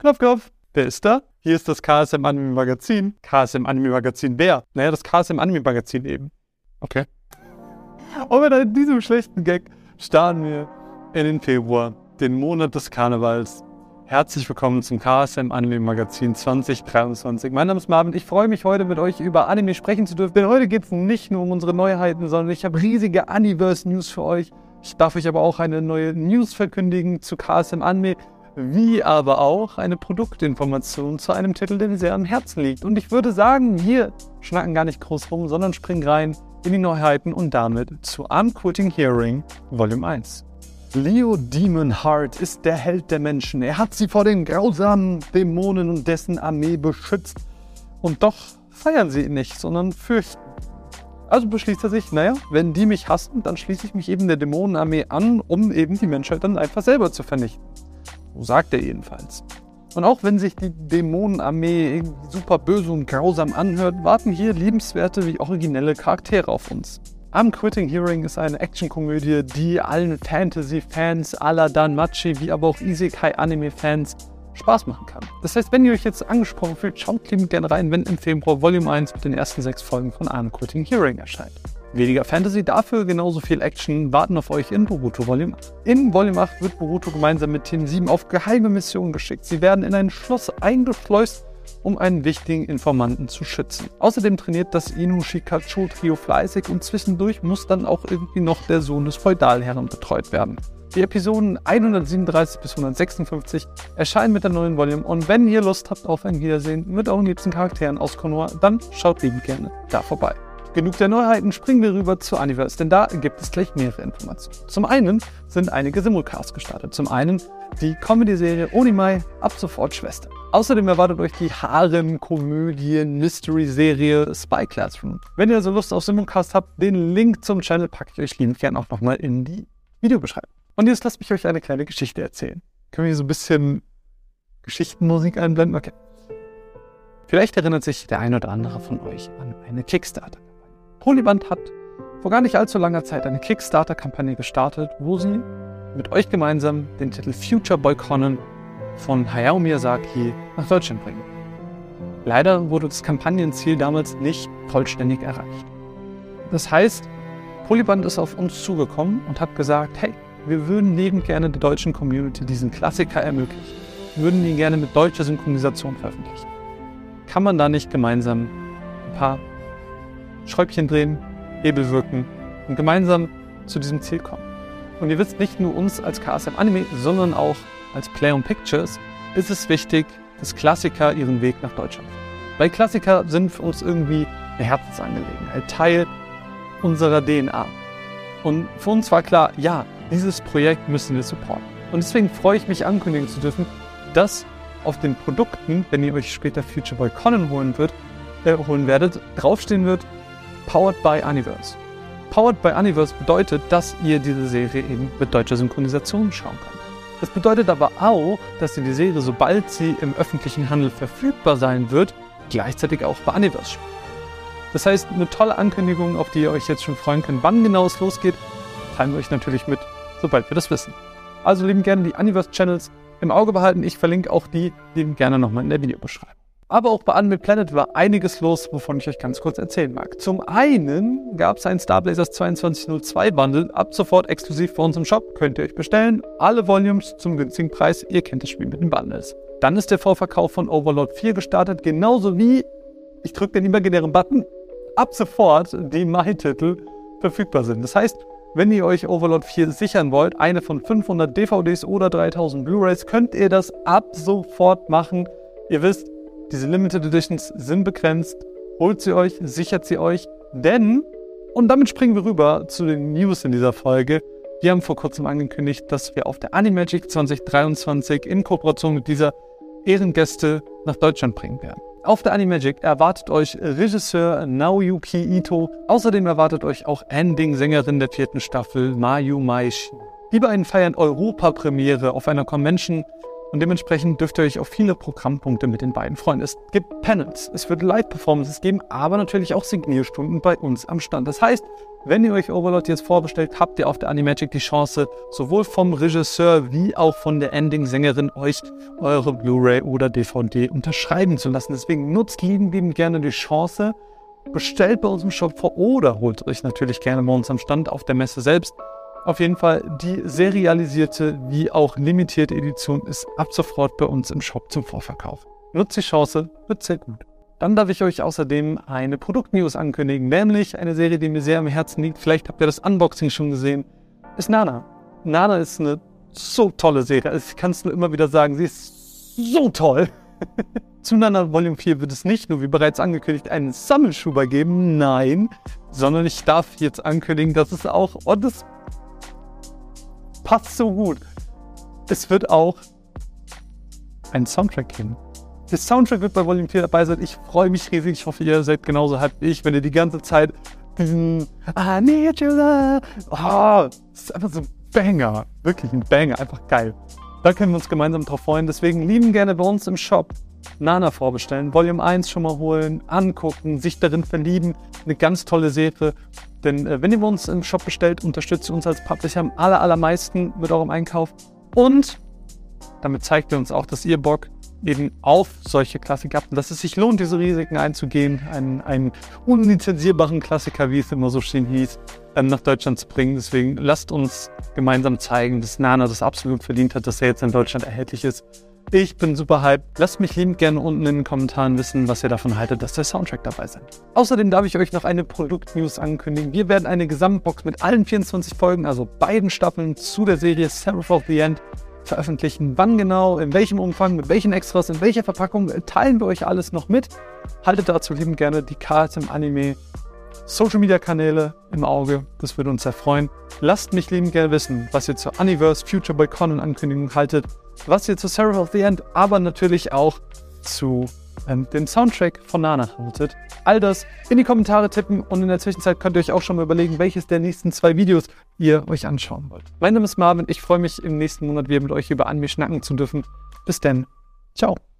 Knopf, Knopf. Wer ist da? Hier ist das KSM Anime Magazin. KSM Anime Magazin wer? Naja, das KSM Anime Magazin eben. Okay. Und mit diesem schlechten Gag starten wir in den Februar, den Monat des Karnevals. Herzlich willkommen zum KSM Anime Magazin 2023. Mein Name ist Marvin. Ich freue mich heute mit euch über Anime sprechen zu dürfen. Denn heute geht es nicht nur um unsere Neuheiten, sondern ich habe riesige Universe News für euch. Ich darf euch aber auch eine neue News verkündigen zu KSM Anime, wie aber auch eine Produktinformation zu einem Titel, der mir sehr am Herzen liegt. Und ich würde sagen, wir schnacken gar nicht groß rum, sondern springen rein in die Neuheiten und damit zu Unquitting Hearing Volume 1. Leo Demon Heart ist der Held der Menschen. Er hat sie vor den grausamen Dämonen und dessen Armee beschützt. Und doch feiern sie ihn nicht, sondern fürchten. Also beschließt er sich, naja, wenn die mich hassen, dann schließe ich mich eben der Dämonenarmee an, um eben die Menschheit dann einfach selber zu vernichten. So sagt er jedenfalls. Und auch wenn sich die Dämonenarmee super böse und grausam anhört, warten hier liebenswerte wie originelle Charaktere auf uns. I'm Quitting Hearing ist eine Actionkomödie, die allen Fantasy-Fans aller Danmachi wie aber auch Isekai-Anime-Fans Spaß machen kann. Das heißt, wenn ihr euch jetzt angesprochen fühlt, schaut liebend gerne rein, wenn im Februar Volume 1 mit den ersten sechs Folgen von I'm Quitting Hearing erscheint. Weniger Fantasy, dafür genauso viel Action warten auf euch in Boruto Volume 8. In Volume 8 wird Boruto gemeinsam mit Team 7 auf geheime Missionen geschickt. Sie werden in ein Schloss eingeschleust, um einen wichtigen Informanten zu schützen. Außerdem trainiert das Inu Shikachu Trio fleißig und zwischendurch muss dann auch irgendwie noch der Sohn des Feudalherren betreut werden. Die Episoden 137 bis 156 erscheinen mit der neuen Volume und wenn ihr Lust habt auf ein Wiedersehen mit euren liebsten Charakteren aus Konoha, dann schaut liebend gerne da vorbei. Genug der Neuheiten, springen wir rüber zu Universe, denn da gibt es gleich mehrere Informationen. Zum einen sind einige Simulcasts gestartet. Zum einen die Comedy-Serie Onimai, ab sofort Schwester. Außerdem erwartet euch die Harem-Komödien-Mystery-Serie Spy Classroom. Wenn ihr also Lust auf Simulcast habt, den Link zum Channel packe ich euch liebend gern auch nochmal in die Videobeschreibung. Und jetzt lasst mich euch eine kleine Geschichte erzählen. Können wir hier so ein bisschen Geschichtenmusik einblenden? Okay. Vielleicht erinnert sich der ein oder andere von euch an eine Kickstarter-Kampagne. Polyband hat vor gar nicht allzu langer Zeit eine Kickstarter-Kampagne gestartet, wo sie mit euch gemeinsam den Titel Future Boy Conan von Hayao Miyazaki nach Deutschland bringen. Leider wurde das Kampagnenziel damals nicht vollständig erreicht. Das heißt, Polyband ist auf uns zugekommen und hat gesagt, hey, wir würden liebend gerne der deutschen Community diesen Klassiker ermöglichen. Wir würden ihn gerne mit deutscher Synchronisation veröffentlichen. Kann man da nicht gemeinsam ein paar Schräubchen drehen, Hebel wirken und gemeinsam zu diesem Ziel kommen? Und ihr wisst, nicht nur uns als KSM Anime, sondern auch als Play on Pictures ist es wichtig, dass Klassiker ihren Weg nach Deutschland finden. Weil Klassiker sind für uns irgendwie eine Herzensangelegenheit, Teil unserer DNA. Und für uns war klar, ja, dieses Projekt müssen wir supporten. Und deswegen freue ich mich ankündigen zu dürfen, dass auf den Produkten, wenn ihr euch später Future Boy Conan holen, wird, äh, holen werdet, draufstehen wird Powered by Universe. Powered by Universe bedeutet, dass ihr diese Serie eben mit deutscher Synchronisation schauen könnt. Das bedeutet aber auch, dass ihr die Serie, sobald sie im öffentlichen Handel verfügbar sein wird, gleichzeitig auch bei Universe spielt. Das heißt, eine tolle Ankündigung, auf die ihr euch jetzt schon freuen könnt, wann genau es losgeht, teilen wir euch natürlich mit sobald wir das wissen. Also lieben gerne die Universe-Channels im Auge behalten. Ich verlinke auch die lieben gerne nochmal in der Videobeschreibung. Aber auch bei Unmade Planet war einiges los, wovon ich euch ganz kurz erzählen mag. Zum einen gab es ein Starblazers 2202 Bundle, ab sofort exklusiv für uns im Shop, könnt ihr euch bestellen. Alle Volumes zum günstigen Preis, ihr kennt das Spiel mit den Bundles. Dann ist der Vorverkauf von Overlord 4 gestartet, genauso wie, ich drücke den imaginären Button, ab sofort die Mai-Titel verfügbar sind. Das heißt, wenn ihr euch Overlord 4 sichern wollt, eine von 500 DVDs oder 3000 Blu-rays, könnt ihr das ab sofort machen. Ihr wisst, diese Limited Editions sind begrenzt. Holt sie euch, sichert sie euch, denn, und damit springen wir rüber zu den News in dieser Folge. Wir haben vor kurzem angekündigt, dass wir auf der Animagic 2023 in Kooperation mit dieser Ehrengäste nach Deutschland bringen werden. Auf der Animagic erwartet euch Regisseur Naoyuki Ito. Außerdem erwartet euch auch Ending-Sängerin der vierten Staffel Mayu Maishi. Die beiden feiern Europa-Premiere auf einer Convention, Und dementsprechend dürft ihr euch auf viele Programmpunkte mit den beiden freuen. Es gibt Panels, es wird Live-Performances geben, aber natürlich auch Signierstunden bei uns am Stand. Das heißt, wenn ihr euch Overlord jetzt vorbestellt, habt ihr auf der Animagic die Chance, sowohl vom Regisseur wie auch von der Ending-Sängerin euch eure Blu-ray oder DVD unterschreiben zu lassen. Deswegen nutzt lieben, lieben gerne die Chance, bestellt bei uns im Shop vor oder holt euch natürlich gerne bei uns am Stand auf der Messe selbst. Auf jeden Fall die serialisierte wie auch limitierte Edition ist ab sofort bei uns im Shop zum Vorverkauf. Nutzt die Chance, wird sehr gut. Dann darf ich euch außerdem eine Produktnews ankündigen, nämlich eine Serie, die mir sehr am Herzen liegt. Vielleicht habt ihr das Unboxing schon gesehen. Ist Nana. Nana ist eine so tolle Serie. Also ich kann es nur immer wieder sagen, sie ist so toll. Zu Nana Volume 4 wird es nicht nur, wie bereits angekündigt, einen Sammelschuber geben. Nein, sondern ich darf jetzt ankündigen, dass es auch, und das passt so gut, es wird auch einen Soundtrack geben. Der Soundtrack wird bei Volume 4 dabei sein. Ich freue mich riesig. Ich hoffe, ihr seid genauso hyped wie ich, wenn ihr die ganze Zeit diesen I need you love. Oh, das ist einfach so ein Banger. Wirklich ein Banger. Einfach geil. Da können wir uns gemeinsam drauf freuen. Deswegen lieben gerne bei uns im Shop Nana vorbestellen, Volume 1 schon mal holen, angucken, sich darin verlieben. Eine ganz tolle Serie. Denn äh, wenn ihr uns im Shop bestellt, unterstützt ihr uns als Publisher am aller, allermeisten mit eurem Einkauf. Und damit zeigt ihr uns auch, dass ihr Bock eben auf solche Klassiker habt und dass es sich lohnt, diese Risiken einzugehen, einen, einen unlizenzierbaren Klassiker, wie es immer so schön hieß, ähm, nach Deutschland zu bringen. Deswegen lasst uns gemeinsam zeigen, dass Nana das absolut verdient hat, dass er jetzt in Deutschland erhältlich ist. Ich bin super hyped. Lasst mich liebend gerne unten in den Kommentaren wissen, was ihr davon haltet, dass der Soundtrack dabei ist. Außerdem darf ich euch noch eine Produktnews ankündigen. Wir werden eine Gesamtbox mit allen 24 Folgen, also beiden Staffeln zu der Serie Seraph of the End veröffentlichen. Wann genau, in welchem Umfang, mit welchen Extras, in welcher Verpackung, teilen wir euch alles noch mit. Haltet dazu liebend gerne die Karte im Anime Social Media Kanäle im Auge. Das würde uns sehr freuen. Lasst mich liebend gerne wissen, was ihr zur Universe Future Boy Con Ankündigung haltet, was ihr zu Sarah of the End, aber natürlich auch zu ähm, den Soundtrack von Nana haltet. All das in die Kommentare tippen und in der Zwischenzeit könnt ihr euch auch schon mal überlegen, welches der nächsten zwei Videos ihr euch anschauen wollt. Mein Name ist Marvin, ich freue mich im nächsten Monat wieder mit euch über Anime schnacken zu dürfen. Bis dann, ciao.